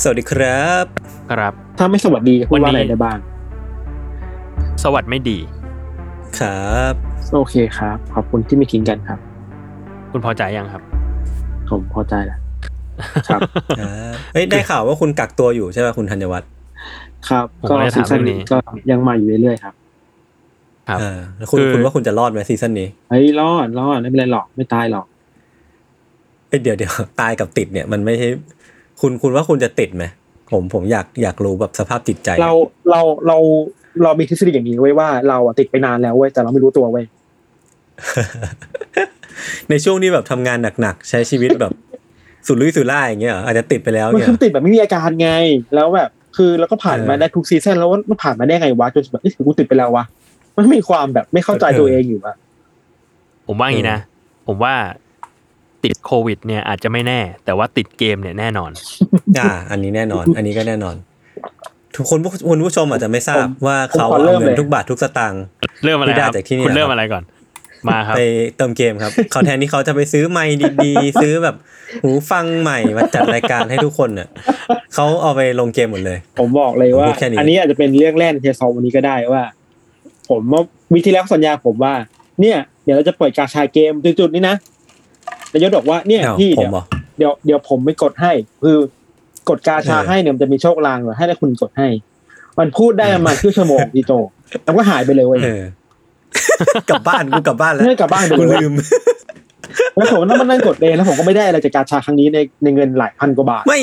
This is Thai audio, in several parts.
สวัสดีครับ ครับ ถ้าไม่สวัสดีจะพูดว่าอะไรได้บ้าง สวัสดีไม่ดี ครับ โอเคครับ ขอบคุณที่ไม่ทิ้งกันครับ คุณพอใจยังครับ ผมพอใจแล้วครับครับเฮ้ยได้ข่าวว่าคุณกักตัวอยู่ใช่ไหมคุณธัญวัฒน์ครับผมก็ไม่ได้ซีถามซั่นเรื่องนี้นี้ก็ยังมาอยู่เรื่อยๆครับครับอ่าแล้วคุณคือคุณว่าคุณจะรอดไหมซีซั่นนี้เฮ้ยรอดรอดไม่เป็นไรหรอกไม่ตายหรอกเอ้ยเดี๋ยวเดี๋ยวตายกับติดเนี่ยมันไม่ใช่ คุณคุณว่าคุณจะติดไหมผมผมอยากอยากรู้แบบสภาพจิตใจ เราเราเราเรามีทฤษฎีอย่างนี้ไว้ว่าเราอะติดไปนานแล้วเว้ยแต่เราไม่รู้ตัวเว้ยในช่วงที่แบบทำงานหนักๆใช้ชีวิตแบบสุรุ่ยสุร่ายอย่างเงี้ยเหรออาจจะติดไปแล้วมันเนี่ยคือติดแบบไม่มีอาการไง แล้วแบบ คือเราก็ผ่านมาเออได้ทุกซีซั่นแล้วว่ามันผ่านมาได้ไงวะจนแบบเอ้ยกูติดไปแล้ววะมันมีความแบบไม่เข้าใจตัวเองอยู่อะผมว่าอย่างนี้นะผมว่า ติดโควิด เนี่ยอาจจะไม่แน่ แต่ว่าติดเกมเนี่ยแน่นอน อ่า อันนี้แน่นอน อันนี้ก็แน่นอน ทุกคนผู้คุณผู้ชมอาจจะไม่ทราบว่าเขาเอาเงินทุกบาททุกสตางค์เริ่มอะไรที่ได้ครับจากที่นี่คุณเริ่มนะครับอะไรก่อนมาครับไปเติมเกมครับเขาแทนที่เขาจะไปซื้อไมค์ดีๆ ซื้อแบบหูฟังใหม่มาจัดรายการให้ทุกคนเนี่ยเขาเอาไปลงเกมหมดเลย ผมบอกเลยว่าผมพูดแค่นี้อันนี้อาจจะเป็นเรื่องแรกในเทซองวันนี้ก็ได้ว่า ผมว่าวิธีแล้วสัญญาผมว่า เนี่ย เดี๋ยวเราจะเปิดกาชาเกมจุดๆนี้นะ นายศบอกว่าเนี่ยอ้าวพี่ผเดี๋มยวเหรอเดี๋ยวเดี๋ยวผมไม่กดให้ คือกดกาชาเออให้เนี่ยมันจะมีโชคลางเหรอให้ได้คุณกดให้ มันพูดได้ประมาณครึ่งชั่วโมงพี่โจแล้วก็หายไปเลยเว้ยเออกลับบ้านกูกลับบ้านแล้วเนื่อกลับบ้านไปกูเลยลืมแล้วผมนั่งมานั่งกดเองแล้วผมก็ไม่ได้อะไรจากกาชาครั้งนี้ในในเงินหลายพันกว่าบาทไม่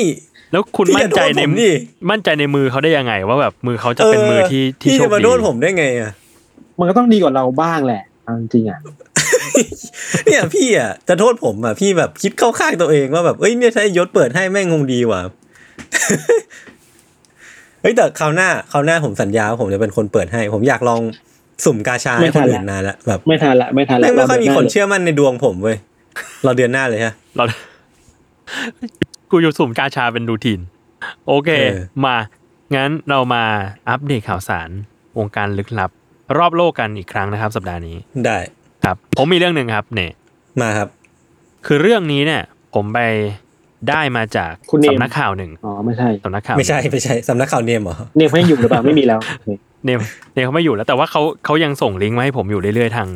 แล้วคุณพี่มั่นใจอย่าโทษในผมดิมั่นใจในมือเขาได้ยังไง ว่าแบบมือเขาจะเป็นมือที่ที่พี่โชจะคมาดีโทษผมได้ไงอะมันก็ต้องดีกว่าเราบ้างแหละเอาจริงๆอะ เนี่ยพี่อะจะโทษผมอะพี่แบบคิดเข้าข้างตัวเองว่าแบบเอ้ยเนี่ยถ้ายศเปิดให้แม่งคงดีว่ะเฮ้ยแต่คราวหน้าคราวหน้าผมสัญญาว่าผมจะเป็นคนเปิดให้ ผมอยากลองสุ่มกาชาให้คนอื่นนานละแบบไม่ทันละไม่ทันละแม่งไม่ค่อยมีคนรดืหาลเชื่อมั่นในดวงผมเว้ยเราเดือนหน้าเลยฮะเรากูอยู่สุ่มกาชาเป็นรูทีนโอเคเออมางั้นเรามาอัปเดตข่าวสารวงการลึกลับ รอบโลกกันอีกครั้งนะครับ สัปดาห์นี้ได้ ครับ ผมมีเรื่องหนึ่งครับเนี่ยมาครับ คือเรื่องนี้เนี่ย ผมไปได้มาจากคุณเนมสำนักข่าวหนึ่งอ๋อไม่ใช่สำนักข่าวไม่ใช่ไม่ใช่สำนักข่าวเนียมเหรอเนี่ยเขายังอยู่หรือเปล่าไม่มีแล้วเนี่ยเนี่ยเขาไม่อยู่แล้ว แต่ว่าเขาเขายังส่งลิงก์มาให้ผมอยู่เรื่อยๆทาง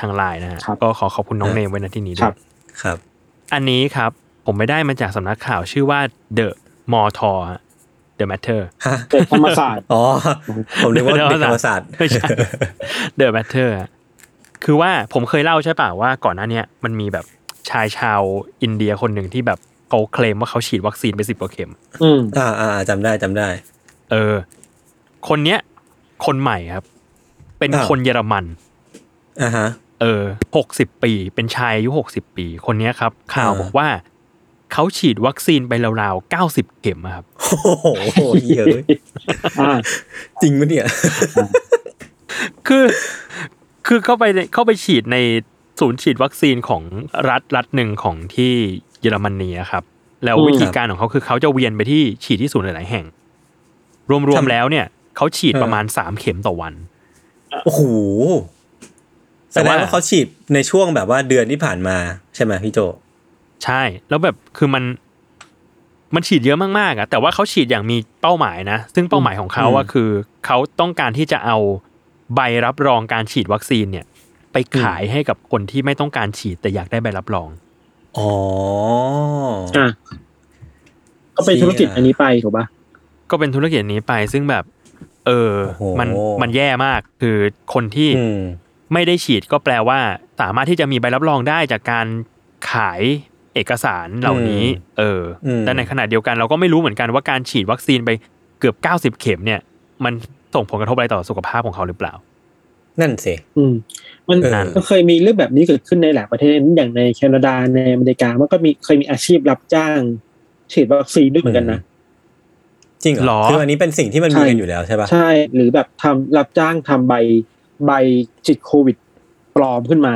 ทางไลน์นะฮะครับก็ขอขอบคุณน้องครับเนมไว้ณที่นี้คด้รัวบยครับ อันนี้ครับผมไปได้มาจากสำนักข่าวชื่อว่า The m o r t o r The Matter ฮะเด็กธรรมศาสตร์อ๋อผมนึกว่าเด็กธรรมศาสตร์ไม่ใช่ The Matter อะ คือว่าผมเคยเล่าใช่ป่ะว่าก่อนหน้าเนี้ยมันมีแบบชายชาวอินเดียคนหนึ่งที่แบบเขาเคลมว่าเขาฉีดวัคซีนไปสิบกว่าเข็ม อืมอ่าอ่าจำได้จำได้ เออ คนเนี้ย คนใหม่ครับ เป็นอ้าวคนเยอรมันอ่าฮะ เออหกสิบปี เป็นชายอายุหกสิบปี คนเนี้ยครับ ข่าวอ่าบอกว่าเขาฉีดวัคซีนไปราวๆเก้าสิบเข็มอะครับ โอ้โหเยอะอ่าจริงปะเนี่ย คือ คือเข้าไปในเข้าไปฉีดในศูนย์ฉีดวัคซีนของรัฐรัฐหนึ่งของที่เยอรมนีอะครับ แล้วอืมวิธีการของเขาคือเขาจะเวียนไปที่ฉีดที่ศูนย์หลาย ๆ แห่ง รวมทำๆแล้วเนี่ยเขาฉีดเออประมาณสามเข็มต่อวัน โอ้โหแสแต่ดงว่าว่าเขาฉีดในช่วงแบบว่าเดือนที่ผ่านมาใช่ไหมพี่โจ ใช่ แล้วแบบคือมันมันฉีดเยอะมากๆอะแต่ว่าเขาฉีดอย่างมีเป้าหมายนะ ซึ่งเป้าหมายของเขาอะคือเขาต้องการที่จะเอา ใบรับรองการฉีดวัคซีนเนี่ย ไปขายให้กับคนที่ไม่ต้องการฉีดแต่อยากได้ใบรับรอง อ๋ออะก็เป็นธุรกิจอันนี้ไปถูกปะก็เป็นธุรกิจนี้ไปซึ่งแบบ เออโอ้โหมันมันแย่มากคือคนที่อืมไม่ได้ฉีดก็แปลว่า สามารถที่จะมีใบรับรองได้จากการขายเอกสารเหล่านี้ เอออมแต่ในขณะเดียวกันเราก็ไม่รู้เหมือนกันว่าการฉีดวัคซีนไปเกือบเก้าสิบเข็มเนี่ย มัน ส่งผลกระทบอะไรต่อสุขภาพของเขาหรือเปล่า นั่นสิอืม มันเออมันเคยมีเรื่องแบบนี้เกิดขึ้นในหลายประเทศอย่างในแคนาดาในอเมริกามันก็มีเคยมีอาชีพรับจ้างฉีดวัคซีนด้วยเหมือนกันนะจริงเหหรรออคืออันนี้เป็นสิ่งที่มันมีใช่กันอยู่แล้วใช่ปะใช่ หรือแบบทำรับจ้างทำใบใบฉีดโควิดปลอมขึ้นมา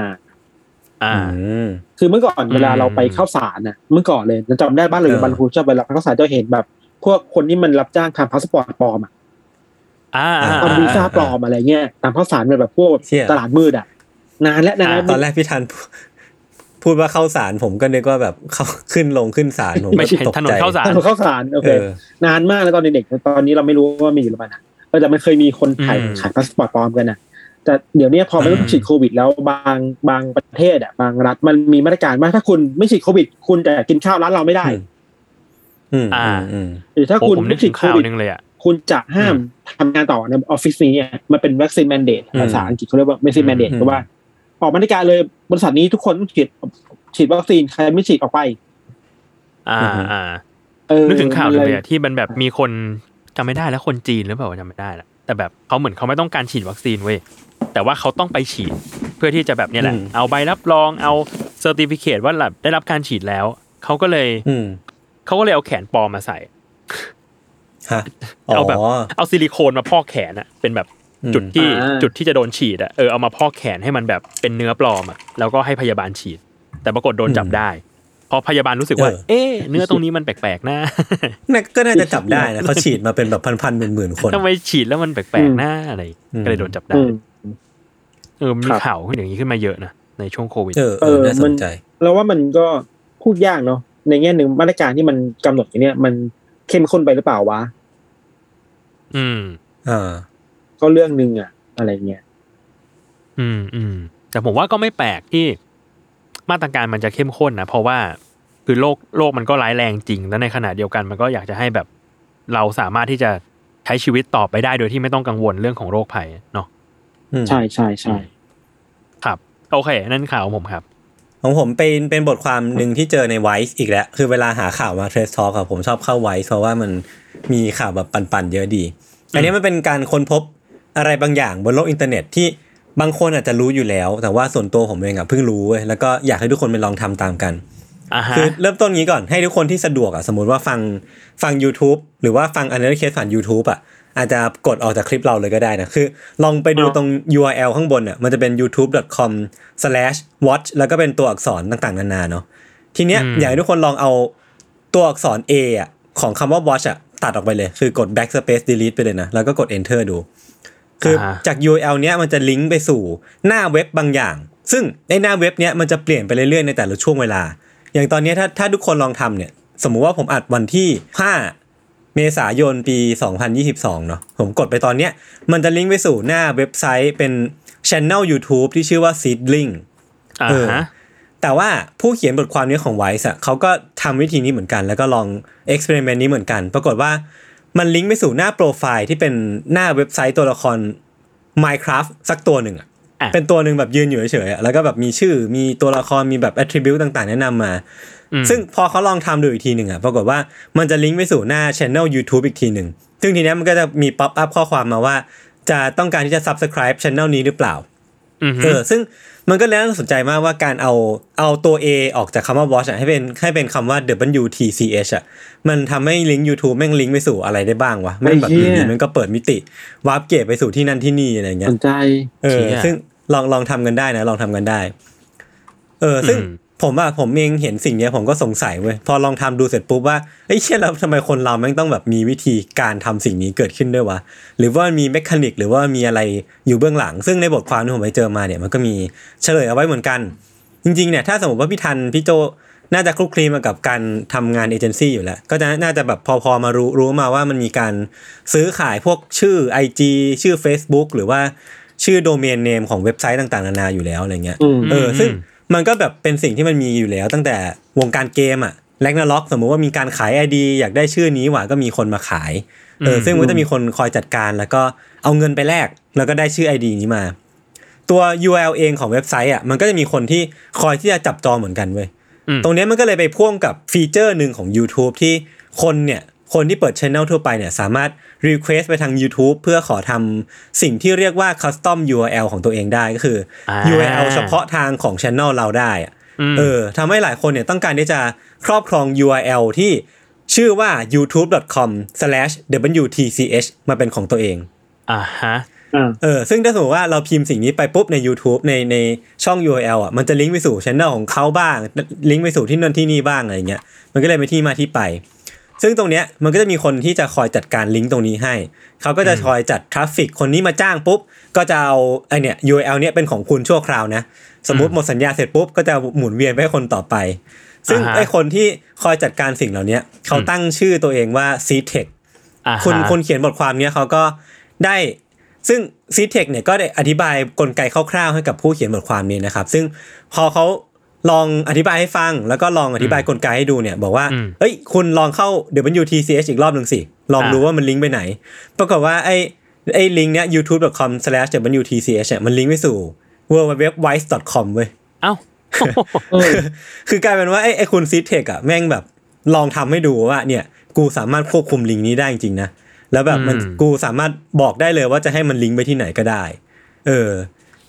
อ่าอืมคือเมื่อก่อนอืมเวลาเราไปเข้าสารน่ะ เมื่อก่อนเลยเราจำได้บ้านเราอยู่เออบ้านครูชอบไปรับเข้าสารจะเห็นแบบ พวกคนที่มันรับจ้างทำพาสปอร์ตปลอมอะอ่าอ่า ทำวีซ่าปลอมอะไรเงี้ยตามข้าวสารเป็นแบบพวกเชี่ยตลาดมืดอะ นานและนานแล้วตอนแรกพี่ทันพูดพูดว่าเข้าสารผมก็นึกว่าแบบเข้าขึ้นลงขึ้นสารผมก็ไม่ใช่ตกถนนใจเข้าสารถนนข้าวสารโอเอเคอนานมากแล้วตอนเด็กๆตอนนี้เราไม่รู้ว่ามีหรือเปล่านะเออแต่มันเคยมีคนขายอืมขายพาสปอร์ตปลอมกันนะแต่เดี๋ยวนี้พอไม่ต้องอืมฉีดโควิด แล้วบางบางประเทศอะบางรัฐมันมีมาตรการว่าถ้าคุณไม่ฉีดโควิด คุณจะกินข้าวร้านเราไม่ได้ อืมอ่าอืมอืมหรือถ้าโอ้คุณผมนึไม่กฉีถึดงโคข่าววิดหนึงเลยอะ คุณจะห้ามทำงานต่อในออฟฟิศนี้อะมันเป็นวัคซีนแมนเดตอืมภาษาอังกฤษเขาเรียกว่าวัคซีนแมนเดตอืมก็ว่า ออกมาตรการเลยบริษัทนี้ทุกคนต้องฉีดฉีดวัคซีนใครไม่ฉีดออกไป อ่าอือฮึอ่าเออนึกถึงข่าวหนึ่งมัเลยนอะที่มันแบบมีคนจำไม่ได้แล้วคนจีนหรือเปล่าจำไม่ได้ละแต่แบบเขาเหมือนเขาไม่ต้องการฉีดวัคซีนเว้ยแต่ว่าเขาต้องไปฉีด เพื่อที่จะแบบเนี้ยแหละอืมเอาใบรับรองเอาเซอร์ติฟิเคตว่าแบบได้รับการฉีดแล้วเขาก็เลยอืมเขาก็เลยเอาแขนปลอมมาใส่ฮะ เอาแบบอ๋อเอาซิลิโคนมาพอกแขนอะเป็นแบบอืมจุดที่อ่าจุดที่จะโดนฉีดอะเออเอามาพอกแขนให้มันแบบเป็นเนื้อปลอมอะแล้วก็ให้พยาบาลฉีด แต่ปรากฏโดนจับได้พอพยาบาลรู้สึกว่า เออเอ๊ะเนื้อตรงนี้มันแปลกๆนะน่าก็น่าจะจับได้นะเขาฉีดมาเป็นแบบพันๆหมื่นๆคนทำไมฉีดแล้วมันแปลกๆหน้าอะไรอืมก็เลยโดนจับได้อืมเออมีครับข่าวขึ้นอย่างนี้ขึ้นมาเยอะนะในช่วงโควิด เออเอเอออน่าสมันนใจเราว่ามันก็พูดยากเนาะในแง่หนึ่งมาตรการที่มันกำหนดอย่างเนี้ยมันเข้มข้นไปหรือเปล่าวะ อืมอ่าก็เรื่องหนึ่งอะอะไรเงี้ยอืมอืมแต่ผมว่าก็ไม่แปลกที่มาตรการมันจะเข้มข้นนะเพราะว่าคือโลกโลกมันก็ร้ายแรงจริง แล้วในขณะเดียวกันมันก็อยากจะให้แบบเราสามารถที่จะใช้ชีวิตต่อไปได้โดยที่ไม่ต้องกังวลเรื่องของโรคภัยเนาะอืมใช่ใช่ใช่ครับ โอเค นั่นข่าวของผมครับ ของผมเป็นเป็นบทความหนึ่งที่เจอใน Vice อีกแล้ว คือเวลาหาข่าวมาเทรสทอ l k อะผมชอบเข้า Vice เพราะว่ามันมีข่าวแบบปั่นๆเยอะดี อันนี้มันเป็นการค้นพบอะไรบางอย่างบนโลกอินเทอร์เน็ตที่บางคนอาจจะรู้อยู่แล้ว แต่ว่าส่วนตัวผมเองอะเพิ่งรู้เว้ยแล้วก็อยากให้ทุกคนไปลองทำตามกันอ่าฮะคือเริ่มต้นงี้ก่อนให้ทุกคนที่สะดวกอะสมมติว่าฟังฟัง YouTube หรือว่าฟัง a n a l y Case ผ่าน YouTube อะ อาจจะกดออกจากคลิปเราเลยก็ได้นะ คือ ลองไปดูตรง URL ข้างบนอะมันจะเป็น youtube.com/watch แล้วก็เป็นตัวอักษรต่างๆ นานาเนาะทีเนี้ยอืมอยากให้ทุกคนลองเอาตัวอักษร A อะของคำว่า watch อะตัดออกไปเลย คือกด backspace delete ไปเลยนะ แล้วก็กด enter ดู คืออาฮะจาก URL เนี้ยมันจะลิงก์ไปสู่หน้าเว็บบางอย่าง ซึ่งในหน้าเว็บเนี้ยมันจะเปลี่ยนไปเรื่อยๆในแต่ละช่วงเวลา อย่างตอนเนี้ยถ้าถ้าทุกคนลองทำเนี่ย สมมุติว่าผมอัดวันที่ 5 เมษายนปี 2022 เนาะผมกดไปตอนเนี้ย มันจะลิงก์ไปสู่หน้าเว็บไซต์เป็นช anel YouTube ที่ชื่อว่า Seedling อ่าเออฮะแต่ว่าผู้เขียนบทความนี้ของไวส์อะเขาก็ทำวิธีนี้เหมือนกัน แล้วก็ลองเอ็กซ์เพร์เมนต์นี้เหมือนกัน ปรากฏว่ามันลิงก์ไปสู่หน้าโปรไฟล์ที่เป็นหน้าเว็บไซต์ตัวละคร Minecraft สักตัวหนึ่งอะอะเป็นตัวหนึ่งแบบยืนอยู่เฉยๆอะแล้วก็แบบมีชื่อมีตัวละครมีแบบ attribute ต่างๆ แนะนำมาอืม ซึ่งพอเขาลองทำดูอีกทีหนึ่งอะปรากฏว่ามันจะลิงก์ไปสู่หน้า channel YouTube อีกทีหนึ่งซึ่งทีเนี้ยมันก็จะมี pop-up ข้อความมาว่า จะต้องการที่จะ subscribe channel นี้หรือเปล่าอืมฮึเออซึ่งมันก็แล้วน่าสนใจมากว่าการเอาเอาตัว A ออกจากคำว่า watch อะให้เป็นให้เป็นคำว่า WTCH อะมันทำให้ลิงก์ YouTube แม่งลิงก์ไปสู่อะไรได้บ้างวะแม่งแบบอยู่ดีมันก็เปิดมิติwarp gate ไปสู่ที่นั่นที่นี่อะไรเงี้ยสนใจเออเชี่ยซึ่งลองลองทำกันได้นะ ลองทำกันได้ เออ ซึ่งอืม ผมอะผมเองเห็นสิ่งเนี้ยผมก็สงสัยเว้ยพอลองทำดูเสร็จปุ๊บว่าเอ้ยเชี่ยแล้วทำไมคนเราแม่งต้องแบบมีวิธีการทำสิ่งนี้เกิดขึ้นด้วยวะหรือว่ามี mechanic หรือว่ามีอะไรอยู่เบื้องหลัง ซึ่งในบทความที่ผมไปเจอมาเนี่ยมันก็มีเฉลยเอาไว้เหมือนกัน จริงๆเนี่ยถ้าสมมติว่าพี่ทันพี่โจน่าจะคลุกคลีมากับการทำงานเอเจนซี่อยู่แล้ว ก็จะน่าจะแบบพอๆมารู้รู้มาว่ามันมีการซื้อขายพวกชื่อ IG ชื่อ Facebook หรือว่าชื่อโดเมนเนมของเว็บไซต์ต่างๆนานาอยู่แล้วอะไรเงี้ยอืมเอออืมซึ่ง มันก็แบบเป็นสิ่งที่มันมีอยู่แล้ว ตั้งแต่วงการเกมอะแลกนาล็อกสมมุติว่ามีการขาย ID อยากได้ชื่อนี้หว่าก็มีคนมาขายเออซึ่งมันก็จะมีคนคอยจัดการแล้วก็เอาเงินไปแลกแล้วก็ได้ชื่อ ID นี้มา ตัว URL เองของเว็บไซต์อะมันก็จะมีคนที่คอยที่จะจับจองเหมือนกันเว้ยอืมตรงเนี้ยมันก็เลยไปพ่วงกับฟีเจอร์หนึ่งของ YouTube ที่คนเนี่ย คนที่เปิด Channel ทั่วไปเนี่ยสามารถ Request ไปทาง YouTube เพื่อขอทำสิ่งที่เรียกว่า Custom URL ของตัวเองได้ก็คืออา URL เฉพาะทางของ Channel เราได้อะมเออทำให้หลายคนเนี่ยต้องการที่จะครอบครอง URL ที่ชื่อว่า youtube.com/wtch มาเป็นของตัวเองอ่าฮะอ่าเออซึ่งถ้าสมมติว่าเราพิมพ์สิ่งนี้ไปปุ๊บใน YouTube ในในช่อง URL อะมันจะลิงก์ไปสู่ช่องของเขาบ้าง ลิงก์ไปสู่ที่นั่นที่นี่บ้างอะไรเงี้ยมันก็เลยเป็นที่มาที่ไป ซึ่งตรงเนี้ยมันก็จะมีคนที่จะคอยจัดการลิงก์ตรงนี้ให้ เขาก็จะคอยจัดทราฟฟิกคนนี้มาจ้างปุ๊บ ก็จะเอาไอเนี่ย URL เนี้ยเป็นของคุณชั่วคราวนะ สมมุติหมดสัญญาเสร็จปุ๊บ ก็จะหมุนเวียนไปให้คนต่อไป ซึ่งอ่าฮะไอคนที่คอยจัดการสิ่งเหล่าเนี้ยเขาตั้งชื่อตัวเองว่า c t e c อ่าฮะคุณคนเขียนบทความเนี้ยเขาก็ได้ซึ่ง c t e c เนี่ยก็ได้อธิบายกลไกคร่าวๆให้กับผู้เขียนบทความนี้นะครับ ซึ่งพอเขา ลองอธิบายให้ฟัง แล้วก็ลองอธิบายกลไกให้ดูเนี่ย บอกว่าอืมเอ้ย คุณลองเข้า WTCH อีกรอบหนึ่งสิ ลองอ่าดูว่ามันลิงก์ไปไหน ปรากฏว่าไอ้ไอ้ลิงก์เนี้ย youtube.com/wtch เนี่ยมันลิงก์ไปสู่ www.wise.com เว้ยเอ้าเออคือกลายเป็นว่าไอ้ไอ้คุณซีเทคอะแม่งแบบลองทำให้ดูว่าเนี่ย กูสามารถควบคุมลิงก์นี้ได้จริงๆนะแล้วแบบมันอืมกูสามารถบอกได้เลยว่าจะให้มันลิงก์ไปที่ไหนก็ได้ เออ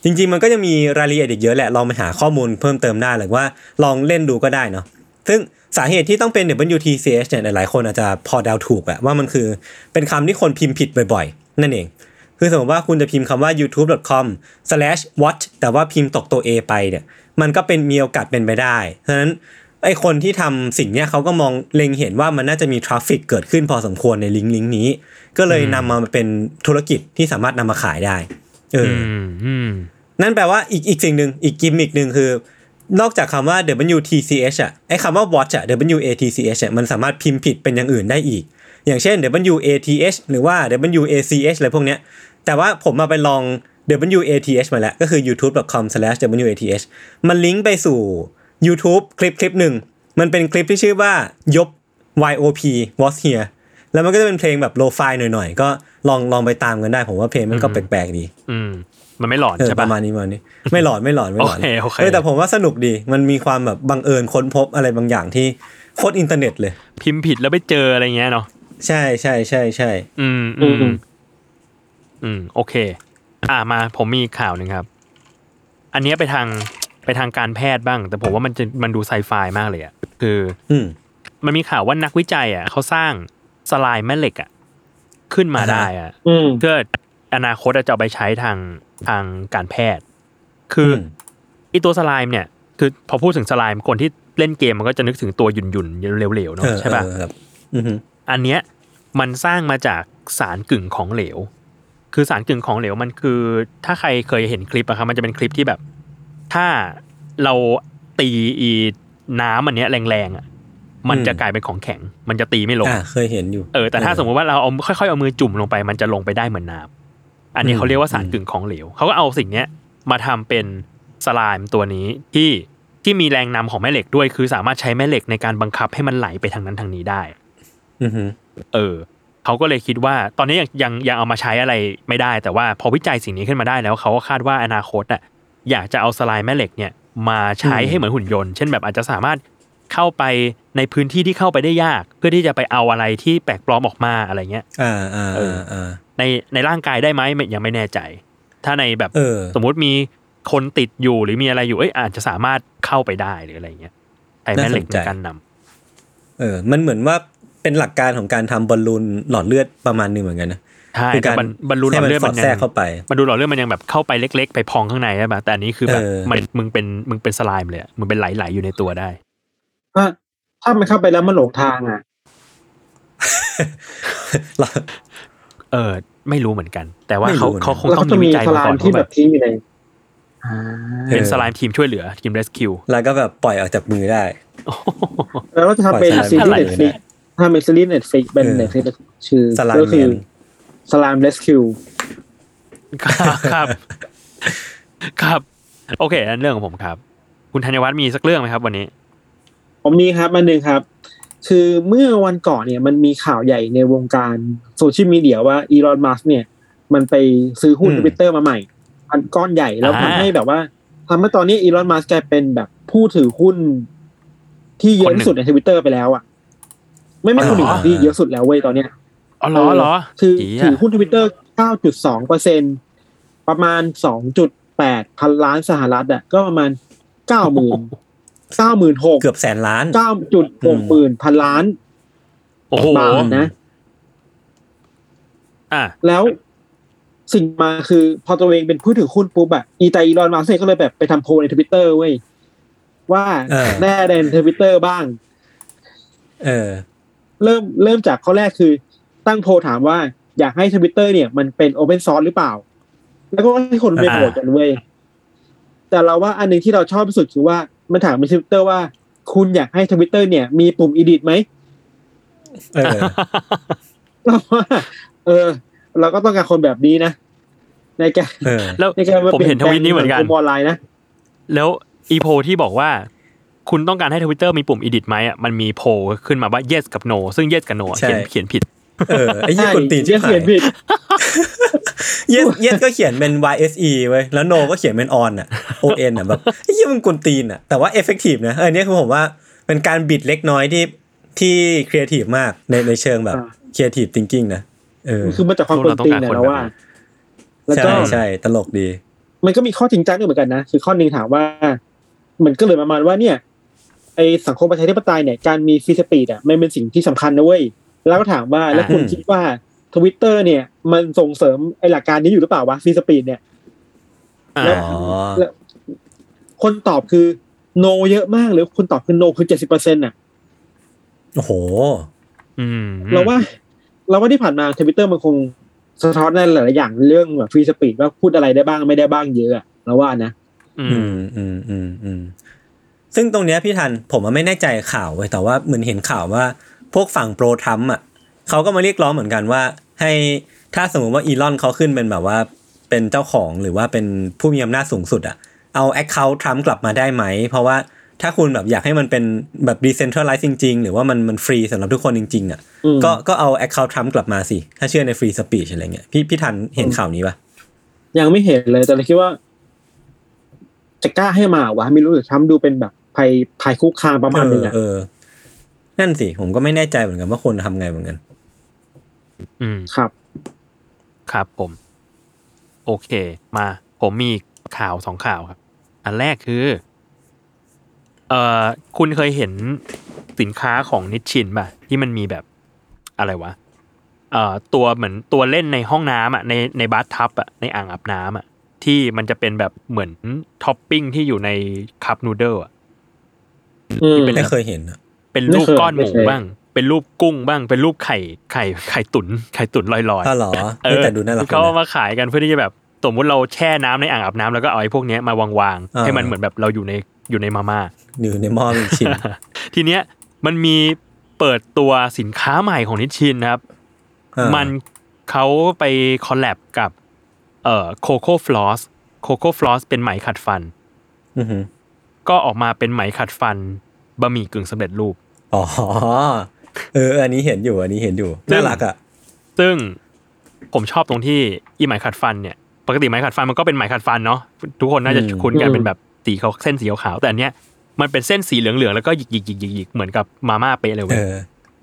จริงๆ มันก็จะมีรายละเอียดอีกเยอะแหละลองไปหาข้อมูลเพิ่มเติมได้หรือว่าลองเล่นดูก็ได้เนาะซึ่งสาเหตุที่ต้องเป็น WTCH เนี่ยหลายๆคนอาจจะพอเดาถูกอะว่ามันคือเป็นคำที่คนพิมพ์ผิดบ่อยๆ นั่นเอง คือสมมติว่าคุณจะพิมพ์คำว่า youtube.com/watch แต่ว่าพิมพ์ตกตัว A ไปเนี่ยมันก็เป็นมีโอกาสเป็นไปได้ฉะนั้นไอคนที่ทำสิ่งเนี้ยเขาก็มองเล็งเห็นว่ามันน่าจะมี traffic เกิดขึ้นพอสมควรในลิงก์ลิงก์นี้ ก็เลยนำมาเป็นธุรกิจที่สามารถนำมาขายได้ เอออือมอืมนั่นแปลว่าอีกอีกสิ่งหนึ่งอีกกิมมิกหนึ่งคือนอกจากคำว่า WTCH อะไอ้คำว่า watch อะ WATCH อะมันสามารถพิมพ์ผิดเป็นอย่างอื่นได้อีก อย่างเช่น WATH หรือว่า WACH อะไรพวกเนี้ย แต่ว่าผมมาไปลอง WATH มาแล้ว ก็คือ youtube.com/wath มันลิงก์ไปสู่ YouTube คลิปคลิปหนึ่ง มันเป็นคลิปที่ชื่อว่ายบ YOP was here แล้วมันก็จะเป็นเพลงแบบ lo-fi หน่อยๆ ก็ลองลองไปตามกันได้ผมว่าเพลงมันก็แปลกๆดี อืมมันไม่หลอนเออใช่ปปะระมาณนี้ประมาณนี้ไม่หลอนไม่หลอนไม่หลอนโอเคโอเคแต่ผมว่าสนุกดีมันมีความแบบบังเอิญค้นพบอะไรบางอย่างที่โคตรอินเทอร์เน็ตเลย พิมพ์ผิดแล้วไปเจออะไรเงี้ยเนาะใช่ใช่ใช่ใช่อืมอืมอืมอืมโอเค อ่ามาผมมีข่าวหนึ่งครับ อันเนี้ยไปทางไปทางการแพทย์บ้าง แต่ผมว่ามันจะมันดูไซไฟมากเลยอะคือ อืมมันมีข่าวว่านักวิจัยอะเขาสร้าง สลายแม่เหล็กอะขึ้นมาอ่าฮะได้อะอืมเพื่ออนาคตจะเอาไปใช้ทางทางการแพทย์ คืออมไอตัวสไลม์เนี่ย คือพอพูดถึงสไลม์คนที่เล่นเกมมันก็จะนึกถึงตัวหยุ่นหยุ่นๆเหลวๆเอเนาะอใช่ป่ะเออครับอือฮึอันเนี้ยมันสร้างมาจากสารกึ่งของเหลว คือสารกึ่งของเหลวมันคือ ถ้าใครเคยเห็นคลิปอะครับมันจะเป็นคลิปที่แบบ ถ้าเราตีอีน้ำอันเนี้ยแรงๆอะ มันจะกลายเป็นของแข็ง มันจะตีไม่ลงอ่าเคยเห็นอยู่ เออ แต่ถ้าสมมติว่าเราเอาค่อยๆเอามือจุ่มลงไป มันจะลงไปได้เหมือนน้ำอันนี้อืมเขาเรียกว่าสารกึ่งของเหลว เขาก็เอาสิ่งเนี้ยมาทำเป็นสไลม์ตัวนี้ที่ที่มีแรงนำของแม่เหล็กด้วย คือสามารถใช้แม่เหล็กในการบังคับให้มันไหลไปทางนั้นทางนี้ได้อือฮึเออ เขาก็เลยคิดว่า ตอนนี้ยังยังยังเอามาใช้อะไรไม่ได้ แต่ว่าพอวิจัยสิ่งนี้ขึ้นมาได้แล้วเขาก็คาดว่าอนาคตอะอยากจะเอาสไลม์แม่เหล็กเนี่ยมาใช้ให้เหมือนหุ่นยนต์ เช่นแบบอาจจะสามารถ เข้าไปในพื้นที่ที่เข้าไปได้ยาก เพื่อที่จะไปเอาอะไรที่แปลกปลอมออกมาอะไรเงี้ยอ่าอ่าเออ่าออ่าในในร่างกายได้ไหมไม่ยังไม่แน่ใจ ถ้าในแบบเออสมมุติมีคนติดอยู่หรือมีอะไรอยู่เอ้ยอาจจะสามารถเข้าไปได้หรืออะไรเงี้ยใช้แม่เหล็กในการนำเออ มันเหมือนว่าเป็นหลักการของการทำบอลลูนหลอดเลือดประมาณหนึงเหมือนกันนะใช่คือแต่การบรรบรรลุหลให้อดมันเลือดสอมัดนยัแทรกงเข้าไปบรรลุหลอดเลือดมันยังแบบเข้าไปเล็ก ๆ ไปพองข้างในใช่ป่ะแต่อันนี้คือแบบเออมันมึงเป็นมึงเป็นสไลม์เลยอะมึงเป็นไหลๆอยู่ในตัวได้ ถ้าถ้ามันเข้าไปแล้วมันหลงทางอะ เออ ไม่รู้เหมือนกัน แต่ว่าไม่รู้เขาเหมือนกันเขาคงแล้วต้อก็งมีจะมีวิจัยสมาลาก่อมนที่ว่าแบแบบบทิ้งอยู่ในอ่าเป็นสไลม์ทีมช่วยเหลือทีมเรสคิวแล้วก็แบบปล่อยออกจากมือได้ แล้วก็จะทำเป็นปล่อยซีรีส์อะไรเน็ตฟลิกถ้าเป็นซีรีส์เน็ตฟลิกเป็นเออเน็ตฟลิกชื่อสลามก็คืแมนสลามเรสคิวครับ ครับครับโอเคนั่นเรื่องของผมครับ คุณธัญวัฒน์มีสักเรื่องไหมครับวันนี้ ผมมีครับอันหนึ่งครับ คือเมื่อวันก่อนเนี่ยมันมีข่าวใหญ่ในวงการโซเชียลมีเดียว่าอีลอนมัสเนี่ย มันไปซื้อหุ้นอืมทวิตเตอร์มาใหม่อันก้อนใหญ่แล้วอ่าทำให้แบบว่าทำให้ตอนนี้อีลอนมัสกลายเป็นแบบผู้ถือหุ้น ที่เยอะที่สุดในทวิตเตอร์ไปแล้วอะ ไม่ไม่คนหนึ่งที่เยอะสุดแล้วเว้ยตอนเนี้ยอ๋อเหรอเหรอคือเหี้ยถือหุ้นทวิตเตอร์9.2เปอร์เซ็นประมาณ2.8พันล้านสหรัฐอะก็ประมาณ90,000 96,000 เกือบแสนล้าน9.6หมื่นพันล้านโอ้โหบาทนะ อะแล้วสิ่งมาคือพอตัวเองเป็นผู้ถือหุ้นปุ๊บอะอีตาอีลอนมัสก์ก็เลยแบบไปทำโพลในทวิตเตอร์เว้ย ว่าเออแน่ในทวิตเตอร์บ้าง เออ เริ่มเริ่มจากข้อแรกคือ ตั้งโพลถามว่าอยากให้ทวิตเตอร์เนี่ย มันเป็น open source หรือเปล่า แล้วก็ให้คนไปอ่าโหวตกันเว้ยแต่เราว่าอันหนึ่งที่เราชอบที่สุดคือว่า มันถามในทวิตเตอร์ว่า คุณอยากให้ทวิตเตอร์เนี่ย มีปุ่มอีดิทไหมเออเราว่าเออ เราก็ต้องการคนแบบนี้นะในการเออแล้วในการาผมเห็นทวิตนี้เหมือนกันปลี่ยแปลงสังคออนไลน์นะแล้วอีโพที่บอกว่า คุณต้องการให้ทวิตเตอร์มีปุ่ม edit ไหมอะมันมีโพขึ้นมาว่า yes กับ no ซึ่ง yes กับ no ใช่เขียนเขียนผิด เออไอ้ยี่คนตีนชิบหาเขียยนผิดเยสเยสก็เขียนเป็น YSE เว้ยแล้วโนก็เขียนเป็น on อะ ON อะแบบไอ้ยี่มันกวนตีนอะแต่ว่า effective นะเออเนี่ยคือผมว่าเป็นการบิดเล็กน้อยที่ที่ creative มากในในเชิงแบบอ่า creative thinking นะเออคือมาจากความพคววกรเราตีนต้องการเนี่ยคนเราว่าแบบนี้แล้วก็ใช่ใช่ตลกดี มันก็มีข้อจริงจังด้วยเหมือนกันนะคือข้อหนึ่งถามว่า มันก็เลยประมาณว่าเนี่ยไอสังคมประชาธิปไตยเนี่ยการมีฟรีสปีดอะมันเป็นสิ่งที่สำคัญนะเว้ย แล้วก็ถามว่าแล้วคุณอ่าคิดว่าทวิตเตอร์เนี่ย มันส่งเสริมไอหลักการนี้อยู่หรือเปล่าวะ free speech เนี่ยอ่าแล้วอ๋อแล้วคนตอบคือ no เยอะมากหรือคนตอบคือ no คือเจ็ดสิบเปอร์เซ็นต์อะโอ้โหอืมเราว่า เราว่าที่ผ่านมาทวิตเตอร์มันคงสะท้อนในหลายๆอย่างเรื่องแบบ free speech ว่าพูดอะไรได้บ้างไม่ได้บ้างเยอะอะเราว่านะอือืมมอืมอืมอืมซึ่งตรงเนี้ยพี่ทันผมอะไม่แน่ใจข่าวเว้ยแต่ว่าเหมือนเห็นข่าวว่า พวกฝั่ง pro ทรัมป์อะเขาก็มาเรียกร้องเหมือนกันว่า ให้ถ้าสมมติว่าอีลอนเขาขึ้นเป็นแบบว่าเป็นเจ้าของหรือว่าเป็นผู้มีอำนาจสูงสุดอะเอา account ทรัมป์กลับมาได้ไหม เพราะว่าถ้าคุณแบบอยากให้มันเป็นแบบ decentralized จริง ๆ หรือว่ามันมันฟรีสำหรับทุกคนจริง ๆอะอืมก็ก็เอา account ทรัมป์กลับมาสิ ถ้าเชื่อใน free speech อะไรเงี้ยพี่พี่ทันเห็นข่าวนี้ปะยังไม่เห็นเลยแต่เราคิดว่า จะกล้าให้มาวะไม่รู้หรือทำดูเป็นแบบภัยภัยคุกคามประมาณหนึงเออะอเออ นั่นสิ ผมก็ไม่แน่ใจเหมือนกันว่าคนทำไงเหมือนกัน อืมครับ ครับผม โอเค มา ผมมีข่าวสองข่าวครับ อันแรกคือ เอ่อ คุณเคยเห็นสินค้าของนิชชินป่ะ ที่มันมีแบบอะไรวะ เอ่อ ตัวเหมือนตัวเล่นในห้องน้ำอะในในบาร์ทับอะในอ่างอาบน้ำอะที่มันจะเป็นแบบเหมือนท็อปปิ้งที่อยู่ใน Cup Noodle อะอืมที่เป็นไม่เคยเห็นอะ เป็นรูปไม่เคยก้อนหมูไม่เคยบ้าง เป็นรูปกุ้งบ้าง เป็นรูปไข่ไข่ไข่ตุนไข่ตุนลอยๆอ้าวเหรอเอเฮ้ยอแต่ดูน่ารักเขาเอานะมาขายกันเพื่อที่จะแบบสมมติเราแช่น้ำในอ่างอาบน้ำแล้วก็เอาไอ้พวกเนี้ยมาวางอ่าๆให้มันเหมือนแบบเราอยู่ในอยู่ในมาม่าอยู่ในหม้อเป็นชิ้นทีเนี้ยมันมีเปิดตัวสินค้าใหม่ของนิชชินนะครับอ่ามันเขาไปคอลแลบกับเอ่อโคโค่ฟลอสโคโค่ฟลอสเป็นไหมขัดฟันอือหือก็ออกมาเป็นไหมขัดฟันบะหมี่กึ่งสำเร็จรูป อ๋อ เออ อันนี้เห็นอยู่ อันนี้เห็นอยู่ซึ่งน่ารักอะ ซึ่งผมชอบตรงที่อีไหมขัดฟันเนี่ย ปกติไหมขัดฟันมันก็เป็นไหมขัดฟันเนาะ ทุกคนน่าจะอืมคุ้นกันอืมเป็นแบบสีเขาเส้นสีขาวๆแต่อันเนี้ยมันเป็นเส้นสีเหลืองๆแล้วก็หยิกหยิกหยิกหยิกหยิกเหมือนกับมาม่าเป๊ะเลยเอเว้ยอ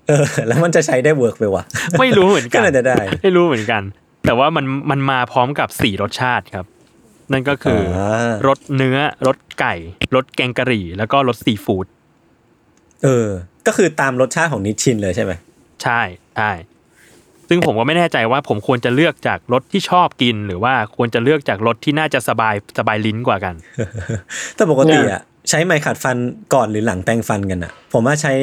เออ แล้วมันจะใช้ได้ work ไปวะ ไม่รู้เหมือนกัก็นน่าจะได้ ไม่รู้เหมือนกัน แต่ว่ามันมันมาพร้อมกับสี่รสชาติครับ นั่นก็คืออารสเนื้อรสไก่รสแกงกะหรี่ แล้วก็รสซีฟู้ด เออ ก็คือตามรสชาติของนิชชินเลยใช่ไหมใช่ใช่ซึ่งผมก็ไม่แน่ใจว่าผมควรจะเลือกจากรสที่ชอบกิน หรือว่าควรจะเลือกจากรสที่น่าจะสบายสบายลิ้นกว่ากัน แต่ปกติอะใช้ไม้ขัดฟันก่อนหรือหลังแปรงฟันกันอะ ผมว่าใช้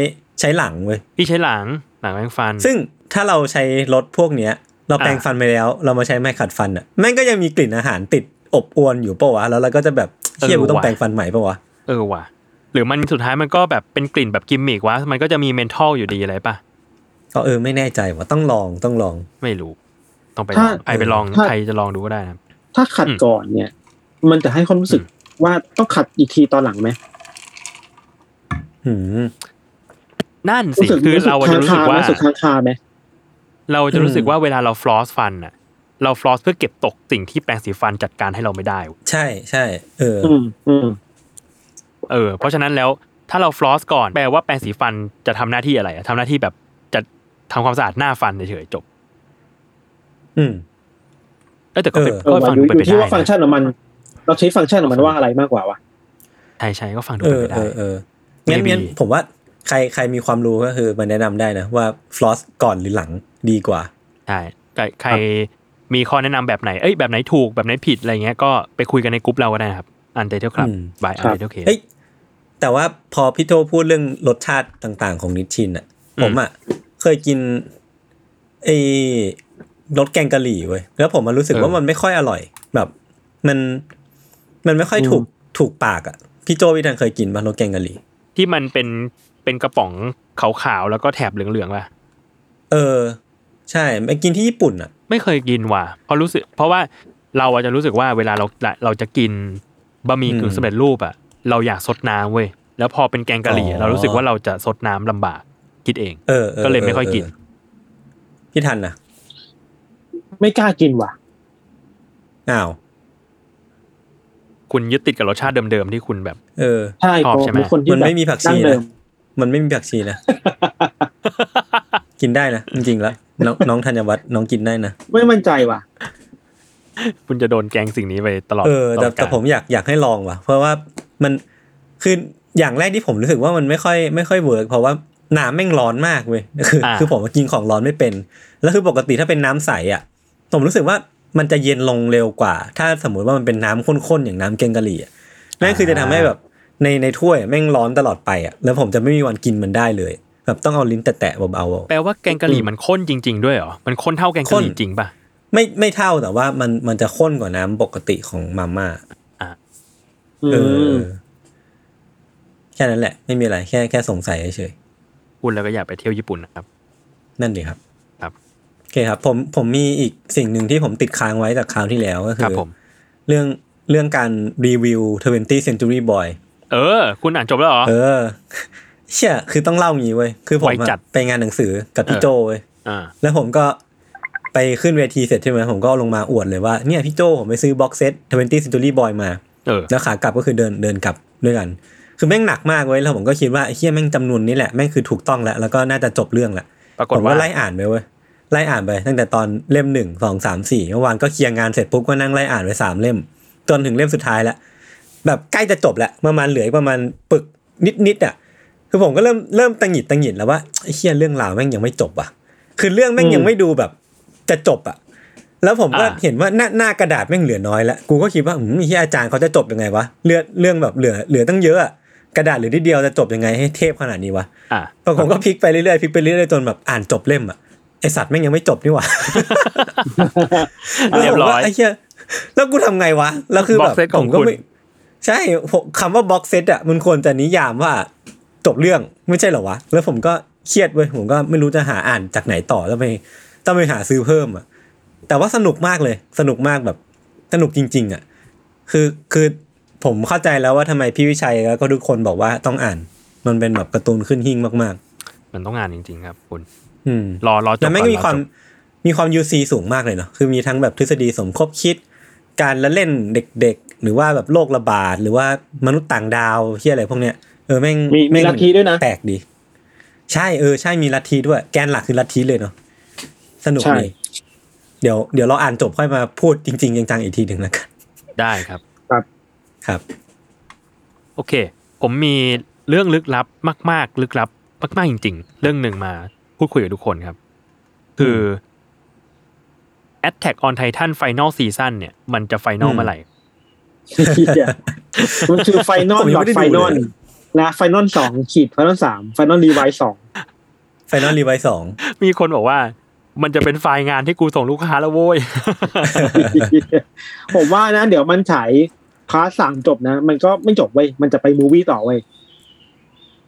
ใช้หลังเว้ยพี่ใช้หลังหลังแปรงฟัน ซึ่งถ้าเราใช้รสพวกเนี้ย เราแปรงฟันไปแล้ว เรามาใช้ไม้ขัดฟันอะแม่งก็ยังมีกลิ่นอาหารติดอบอวลอยู่ปะวะแล้วเราก็จะแบบเชี่ยเออกูต้องว่ะแปรงฟันใหม่ปะวะเออว่ะ หรือมันสุดท้ายมันก็แบบเป็นกลิ่นแบบกิมมิกวะมันก็จะมี menthol อยู่ดีอะไรปะก็เออไม่แน่ใจว่าต้องลองต้องลองไม่รู้ ต้องไปลถ้าองใครไปลองถ้าใครจะลองดูก็ได้นะครับถ้าขัดอืมก่อนเนี่ย มันจะให้ความรู้สึกว่าต้องขัดอีกทีตอนหลังไหมหืมนั่นสิรู้สึกคือเราจะรู้สึกว่ารู้สึกค้างคาไหมเราจะรู้สึกว่าเวลาเราฟลอสฟันอะเราฟลอสเพื่อเก็บตกสิ่งที่แปรงสีฟันจัดการให้เราไม่ได้ ใช่ใช่เอออืมอืม เออเพราะฉะนั้นแล้วถ้าเราฟลอสก่อนแปลว่าแปรงสีฟันจะทำหน้าที่อะไรอะทำหน้าที่แบบจะทำความสะอาดหน้าฟันเฉยๆจบ อืมเออแต่ก็เป็นเออก็มาฟังอดูยู่เป็นอไปยู่ที่ได้ว่าฟังก์ชันะนของมัน เราใช้ฟังก์ชันของมันว่าอะไรมากกว่าวะใช่ใช่ก็ฟังดูเอเป็นอไปเอได้อเอองั้น Maybe งั้นผมว่าใครใครมีความรู้ก็คือมาแนะนำได้นะว่าฟลอสก่อนหรือหลังดีกว่าใช่ใครใครมีข้อแนะนำแบบไหน เอ้ยแบบไหนถูกแบบไหนผิดอะไรเงี้ยก็ไปคุยกันในกลุ่มเราก็ได้นะครับ อันเดอร์ครับอืมบายอันครับเดอร์เคเอ้ย แต่ว่าพอพี่โทพูดเรื่องรสชาติต่างๆ ของนิชชินอะอืมผมอะเคยกินไอ้รสแกงกะหรี่เว้ยแล้วผมมันรู้สึกว่ามันไม่ค่อยอร่อย แบบ มันมันไม่ค่อยถูกถูกปากอะพี่โจพี่ทันเคยกินป่ะรสแกงกะหรี่ที่มันเป็นเป็นกระป๋องขาวๆแล้วก็แถบเหลืองๆป่ะเออ ใช่ไปกินที่ญี่ปุ่นอะ ไม่เคยกินว่ะเพราะรู้สึก เพราะว่าเราอาจจะรู้สึกว่าเวลาเราเราจะกินบะหมี่กึ่งสำเร็จรูปอะ เราอยากซดน้ำเว้ยแล้วพอเป็นแกงกะหรี่อะอ๋อเรารู้สึกว่าเราจะซดน้ำลำบากคิดเองเออออก็เลยไม่ค่อยกินเพี่ทันนะไม่กล้ากินว่ะอ้าวคุณยึดติดกับรสชาติเดิมๆที่คุณแบบ เออใช่ชอบผมใช่ไหมเป็นคนที่มันแบบไม่มีผักชีดั้งเดินะมมันไม่มีผักชีนะกินได้นะจริงๆแล้วน้องน้องธัญวัฒน์น้องกินได้นะไม่มั่นใจว่ะ คุณจะโดนแกงสิ่งนี้ไปตลอดเออแต่ละแต่กาลผมอยากอยากให้ลองว่ะ เพราะว่า มันคืออย่างแรกที่ผมรู้สึกว่ามันไม่ค่อยไม่ค่อยเวิร์กเพราะว่าน้ำแม่งร้อนมากเว้ยคืออาคือผมกินของร้อนไม่เป็น แล้วคือปกติถ้าเป็นน้ำใสอะผมรู้สึกว่ามันจะเย็นลงเร็วกว่า ถ้าสมมุติว่ามันเป็นน้ำข้นๆอย่างน้ำแกงกะหรี่อะนั่นคือจะทำให้แบบในในถ้วยแม่งร้อนตลอดไปอะแล้วผมจะไม่มีวันกินมันได้เลยแบบต้องเอาลิ้นแตะๆเบาๆแปลว่าแกงกะหรี่มันข้นจริง ๆด้วยเหรอมันข้นเท่าแกงกะหรี่ข้นจริงป่ะไม่ไม่เท่าแต่ว่ามันมันจะข้นกว่าน้ำปกติของมาม่าอื เอมอแค่นั้นแหละ ไม่มีอะไรแค่แค่สงสัยเฉยคุณแล้วก็อยากไปเที่ยวญี่ปุ่นนะครับๆนั่นดีครับ ครับโอเคครับ ผมผมมีอีกสิ่งหนึ่งที่ผมติดค้างไว้จากคราวที่แล้วก็คคืรับอผม เรื่องเรื่องการรีวิว 20th Century Boy เออ คุณอ่านจบแล้วเหรอ เออ เชี่ยคือต้องเล่างี้เว้ยคือผมไวอะจัดไปงานหนังสือกับพี่เออโจเว้ย อ่า แล้วผมก็ไปขึ้นเวทีเสร็จใช่ไหมผมก็ลงมาอวดเลยว่าเนี่ยพี่โจผมไปซื้อบ็อกเซต 20th Century Boy มาเออ แล้วขากลับก็คือเดินเดินกลับด้วยกัน คือแม่งหนักมากเว้ยแล้วผมก็คิดว่าไอ้เฮียแม่งจำนวนนี้แหละแม่งคือถูกต้องแล้วแล้วก็น่าจะจบเรื่องแหละปรากฏผมว่าก็ไล่อ่านไปเว้ยไล่อ่านไป ตั้งแต่ตอนเล่มหนึ่งสองสามสี่เมื่อวานก็เคลียร์งานเสร็จปุ๊บก็นั่งไล่อ่านไปสามเล่ม จนถึงเล่มสุดท้ายแล้วแบบใกล้จะจบแล้วประมาณเหลืออีกประมาณปึกนิดนิดๆอะคือผมก็เริ่มเริ่มตังหงิดตังหงิดแล้วว่าไอ้เฮียเรื่องราวแม่งยังไม่จบอะ คือเรื่องแม่งยังไม่ดูแบบ จะจบอะ แล้วผมก็อ่าเห็นว่าหน้าหน้ากระดาษแม่งเหลือน้อยแล้วกูก็คิดว่าอืมที่อาจารย์เขาจะจบยังไงวะเรื่องเรื่องแบบเหลือเหลือตั้งเยอะอะกระดาษเหลือนิดเดียวจะจบยังไงให้เทพขนาดนี้วะอ่าพอผมก็พลิกไปเรื่อยๆพลิกไปเรื่อยๆจนแบบอ่านจบเล่มอะไอสัตว์แม่งยังไม่จบนี่หว่าเรียบร้อยแล้วผมว่าไอ้เหี้ยแล้วกูทำไงวะแล้วคือแบบ Box set ของผมก็คุณไม่ใช่ผมคำว่า boxset อะมันควรจะนิยามว่าจบเรื่องไม่ใช่เหรอวะ แล้วผมก็เครียดเว้ยผมก็ไม่รู้จะหาอ่านจากไหนต่อต้องไปต้องไปหาซื้อเพิ่มอะ แต่ว่าสนุกมากเลย สนุกมากแบบสนุกจริง ๆ อะ คือคือผมเข้าใจแล้วว่าทำไมพี่วิชัยแล้วก็ทุกคนบอกว่าต้องอ่าน มันเป็นแบบการ์ตูนขึ้นหิ่งมากมันต้องงานจริง ๆ ครับ คุณๆอืมรอรอจบแล้วแม่งก่อนมีความรอจบมีความยูซีสูงมากเลยเนาะคือมีทั้งแบบทฤษฎีสมคบคิด การละเล่นเด็กๆ หรือว่าแบบโรคระบาดหรือว่ามนุษย์ต่างดาวที่อะไรพวกเนี้ยเออแม่งมีมีแม่งลัทธิด้วยนะแปลกดี ใช่เออใช่มีลัทธิด้วย แกนหลักคือลัทธิเลยเนาะสนุกใช่ดี เดี๋ยวเดี๋ยวเราอ่านจบค่อยมาพูดจริงๆจังๆอีกทีหนึ่งแล้วกันได้ครับครับ โอเค ผมมีเรื่องลึกลับมาก ๆ ลึกลับมากๆจริง ๆ เรื่องหนึ่งมาพูดคุยกับทุกคนครับ คือ Attack on Titan Final Season เนี่ยมันจะ final อืมเมื่อไหร่เหี้ยมันคือ final ผมยังไม่ได้ดู final เลยนะ final สองขีด final สาม final revise สอง final revise สองมีคนบอกว่า มันจะเป็นไฟล์งานที่กูส่งลูกค้าแล้วโว้ย ผมว่านะ เดี๋ยวมันฉาย part สามจบนะ มันก็ไม่จบเว้ย มันจะไป movie ต่อเว้ย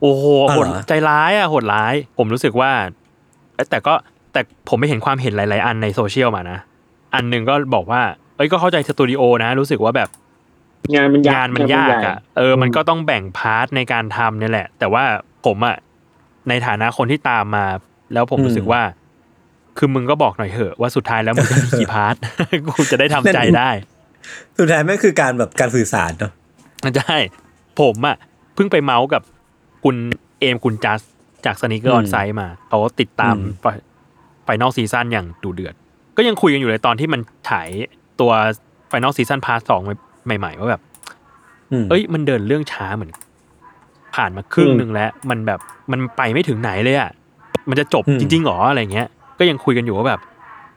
โอ้โหอ๋อโหเหดรอใจร้ายอะโหดร้าย ผมรู้สึกว่าเอ้ยแต่ก็แต่ผมไม่เห็นความเห็นหลาย ๆ อันในโซเชียลมานะ อันหนึ่งก็บอกว่า เอ้ยก็เข้าใจสตูดิโอนะ รู้สึกว่าแบบ งานมันยากงานมันยากใหญ่อะเออ มันก็ต้องแบ่ง part ในการทำเนี่ยแหละ แต่ว่าผมอะในฐานะคนที่ตามมา แล้วผมอืมรู้สึกว่า คือมึงก็บอกหน่อยเหอะว่าสุดท้ายแล้วมึงจะมีกี่ part กูจะได้ทำใจได้ สุดท้ายแม่งคือการแบบการสื่อสารเนาะใช่ผมอะเพิ่งไปเมาส์กับคุณเอมคุณจัสจากสนิเกอร์ออนไซด์มาเขาติดตาม final season อย่างดูเดือด ก็ยังคุยกันอยู่เลยตอนที่มันฉายตัว final season part สองใหม่ ๆ ว่าแบบอืมเอ้ย มันเดินเรื่องช้าเหมือน ผ่านมาครึ่งอืมหนึ่งแล้ว มันแบบมันไปไม่ถึงไหนเลยอะมันจะจบจริงๆหรออะไรเงี้ย ก็ยังคุยกันอยู่ว่าแบบ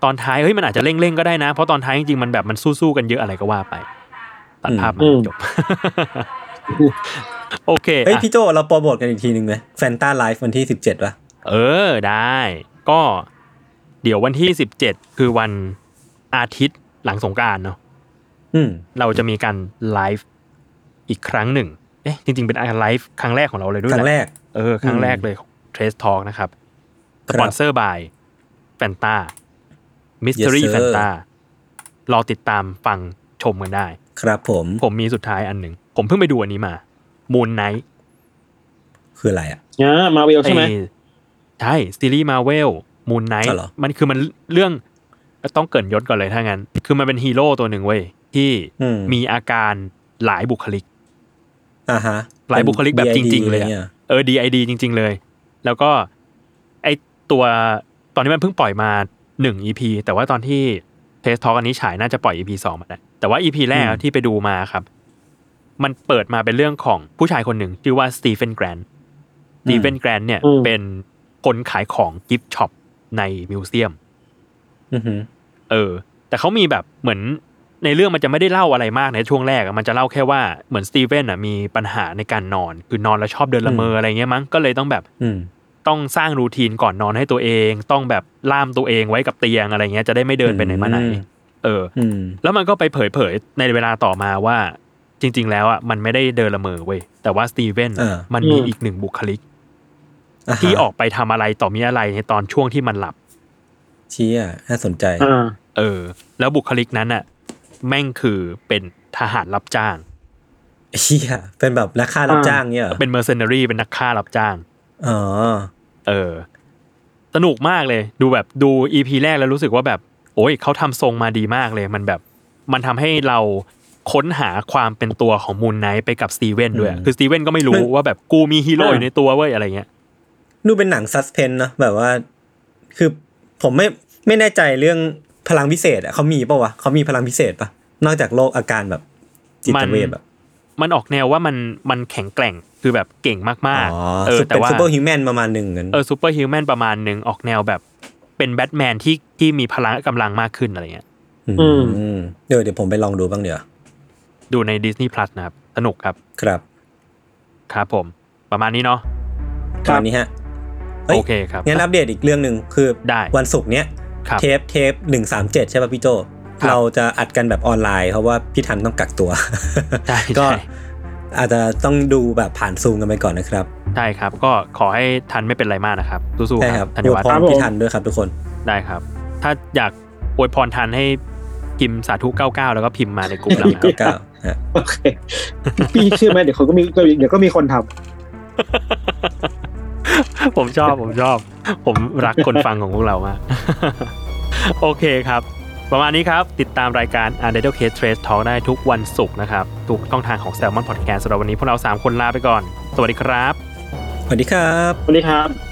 ตอนท้ายเฮ้ยมันอาจจะเร่งๆก็ได้นะ เพราะตอนท้ายจริงๆมันแบบมันสู้ๆกันเยอะอะไรก็ว่าไปตัดภาพมาจบโอเคเฮ้ยอะพี่โจเราโปรโมทกันอีกทีหนึ่งไหมแฟนต้าไลฟ์วันที่สิบเจ็ดป่ะ เออได้ ก็เดี๋ยววันที่สิบเจ็ดคือวันอาทิตย์หลังสงกรานต์เนาะอืมเราจะมีการไลฟ์อีกครั้งหนึ่ง เอ๊ะจริง ๆ เป็นการไลฟ์ครั้งแรกของเราเลยด้วยครั้งแรกแหละ เออ ครั้งแรกเลยของ Trace Talk นะครับ sponsored by แฟนต้า Mystery Yes, sir. แฟนตารอติดตามฟังชมกันได้ ครับผม ผมมีสุดท้ายอันหนึ่ง ผมเพิ่งไปดูอันนี้มา Moon Knight คืออะไรอะอ่ามาเวลใช่ไหมไอ้ใช่ซีรีส์มาเวลมูนไนท์อ๋อเหรอมันคือมันเรื่องต้องเกรินยศก่อนเลยถ้างั้น คือมันเป็นฮีโร่ตัวหนึ่งเว้ย ที่อืมมีอาการหลายบุคลิกอ่าฮะหลายบุคลิกแบบจริง ๆ เลยอะอะเออ DID จริง ๆ เลย แล้วก็ไอตัวต อนนี้มันเพิ่งปล่อยมาหนึ่ง EP แต่ว่าตอนที่ Trace Talk อันนี้ฉายน่าจะปล่อย EP สองมาแล้วแต่ว่า EP แรกที่ไปดูมาครับ มันเปิดมาเป็นเรื่องของผู้ชายคนหนึ่งชื่อว่าสตีเวนแกรนท์สตีเวนแกรนท์เนี่ยอืมเป็นคนขายของ gift shop ใน museum อือหือเออ แต่เขามีแบบเหมือนในเรื่องมันจะไม่ได้เล่าอะไรมากในช่วงแรกอะมันจะเล่าแค่ว่าเหมือนสตีเฟนอะมีปัญหาในการนอน คือนอนแล้วชอบเดินละเมออะไรเงี้ยมั้งก็เลยต้องแบบอืม ต้องสร้างรูทีนก่อนนอนให้ตัวเอง ต้องแบบล่ามตัวเองไว้กับเตียงอะไรเงี้ยจะได้ไม่เดินไปไหนมาไหนอืมเอออืมแล้วมันก็ไปเผยเผยในเวลาต่อมาว่า จริง ๆ แล้วอะมันไม่ได้เดินละเมอเว้ยแต่ว่าสตีเวนเออมันมีอืมอีกหนึ่งบุคลิกาฮะที่ออกไปทำอะไรต่อมีอะไรในตอนช่วงที่มันหลับเชี้อะน่าสนใจอ่าเออ แล้วบุคลิกนั้นอะ แม่งคือเป็นทหารรับจ้างเชี่ยเป็นแบบนักฆ่ารับอ่าจ้างเนี่ยเหรอเป็นเมอร์เซน a รีเป็นนักฆ่ารับจ้าง อ๋อเออ สนุกมากเลย ดูแบบดู EP แรกแล้วรู้สึกว่าแบบ โอ้ยเขาทำทรงมาดีมากเลย มันแบบ มันทำให้เราค้นหาความเป็นตัวของ Moon Knight ไปกับสตีเวนด้วยอืมคือสตีเวนก็ไม่รู้มันว่าแบบกูมีฮีโร่อ่าอยู่ในตัวเว้ยอะไรเงี้ยดูเป็นหนัง suspense เนอะแบบว่า คือผมไม่ไม่แน่ใจเรื่องพลังพิเศษอะเขามีปะวะเขามีพลังพิเศษปะนอกจากโรคอาการแบบจิตเวชแบบ มันออกแนวว่ามันมันแข็งแกร่งคือแบบเก่งมากอ๋อๆเออสุดแต่เป็นว่า superhuman ประมาณหนึ่งกันเออ superhuman ประมาณหนึ่งออกแนวแบบเป็นแบทแมนที่ที่มีพลังกำลังมากขึ้นอะไรเงี้ยอืมมเดี๋ยวเดี๋ยวผมไปลองดูบ้างเดี๋ยวดูใน Disney Plus นะครับ สนุกครับ ครับ ครับผม ประมาณนี้เนาะครับตอนนี้ฮะฮ้ยโอเคครับงั้นอัปเดตอีกเรื่องหนึ่งคือได้วันศุกร์เนี้ยครับเทปเทปหนึ่งสามเจ็ดใช่ป่ะพี่โจครับ เราจะอัดกันแบบออนไลน์เพราะว่าพี่ทันต้องกักตัวใช่ก็ใช่อาจจะต้องดูแบบผ่านซูมกันไปก่อนนะครับใช่ครับก็ขอให้ทันไม่เป็นไรมากนะครับสู้ใช่ๆคครัรับบธัญอวยวัฒพรน์พี่ทันด้วยครับทุกคนได้ครับ ถ้าอยากอวยพรทันให้พิมพ์สาธุ 99 แล้วก็พิมพ์มาในกลุ่มเรานะครับเก้าฮะโอเคพี่เชื่อไหมเดี๋ยวเขาก็มีเดี๋ยวก็มีคนทำผมชอบผมชอบ ผมรักคนฟังของพวกเรามากโอเคครับ ประมาณนี้ครับ ติดตามรายการ u n d e r t a l e Case Trace Talk ได้ทุกวันศุกร์นะครับ ทุกช่องทางของ Salmon Podcast สำหรับวันนี้พวกเรา 3 คนลาไปก่อน สวัสดีครับ สวัสดีครับ สวัสดีครับ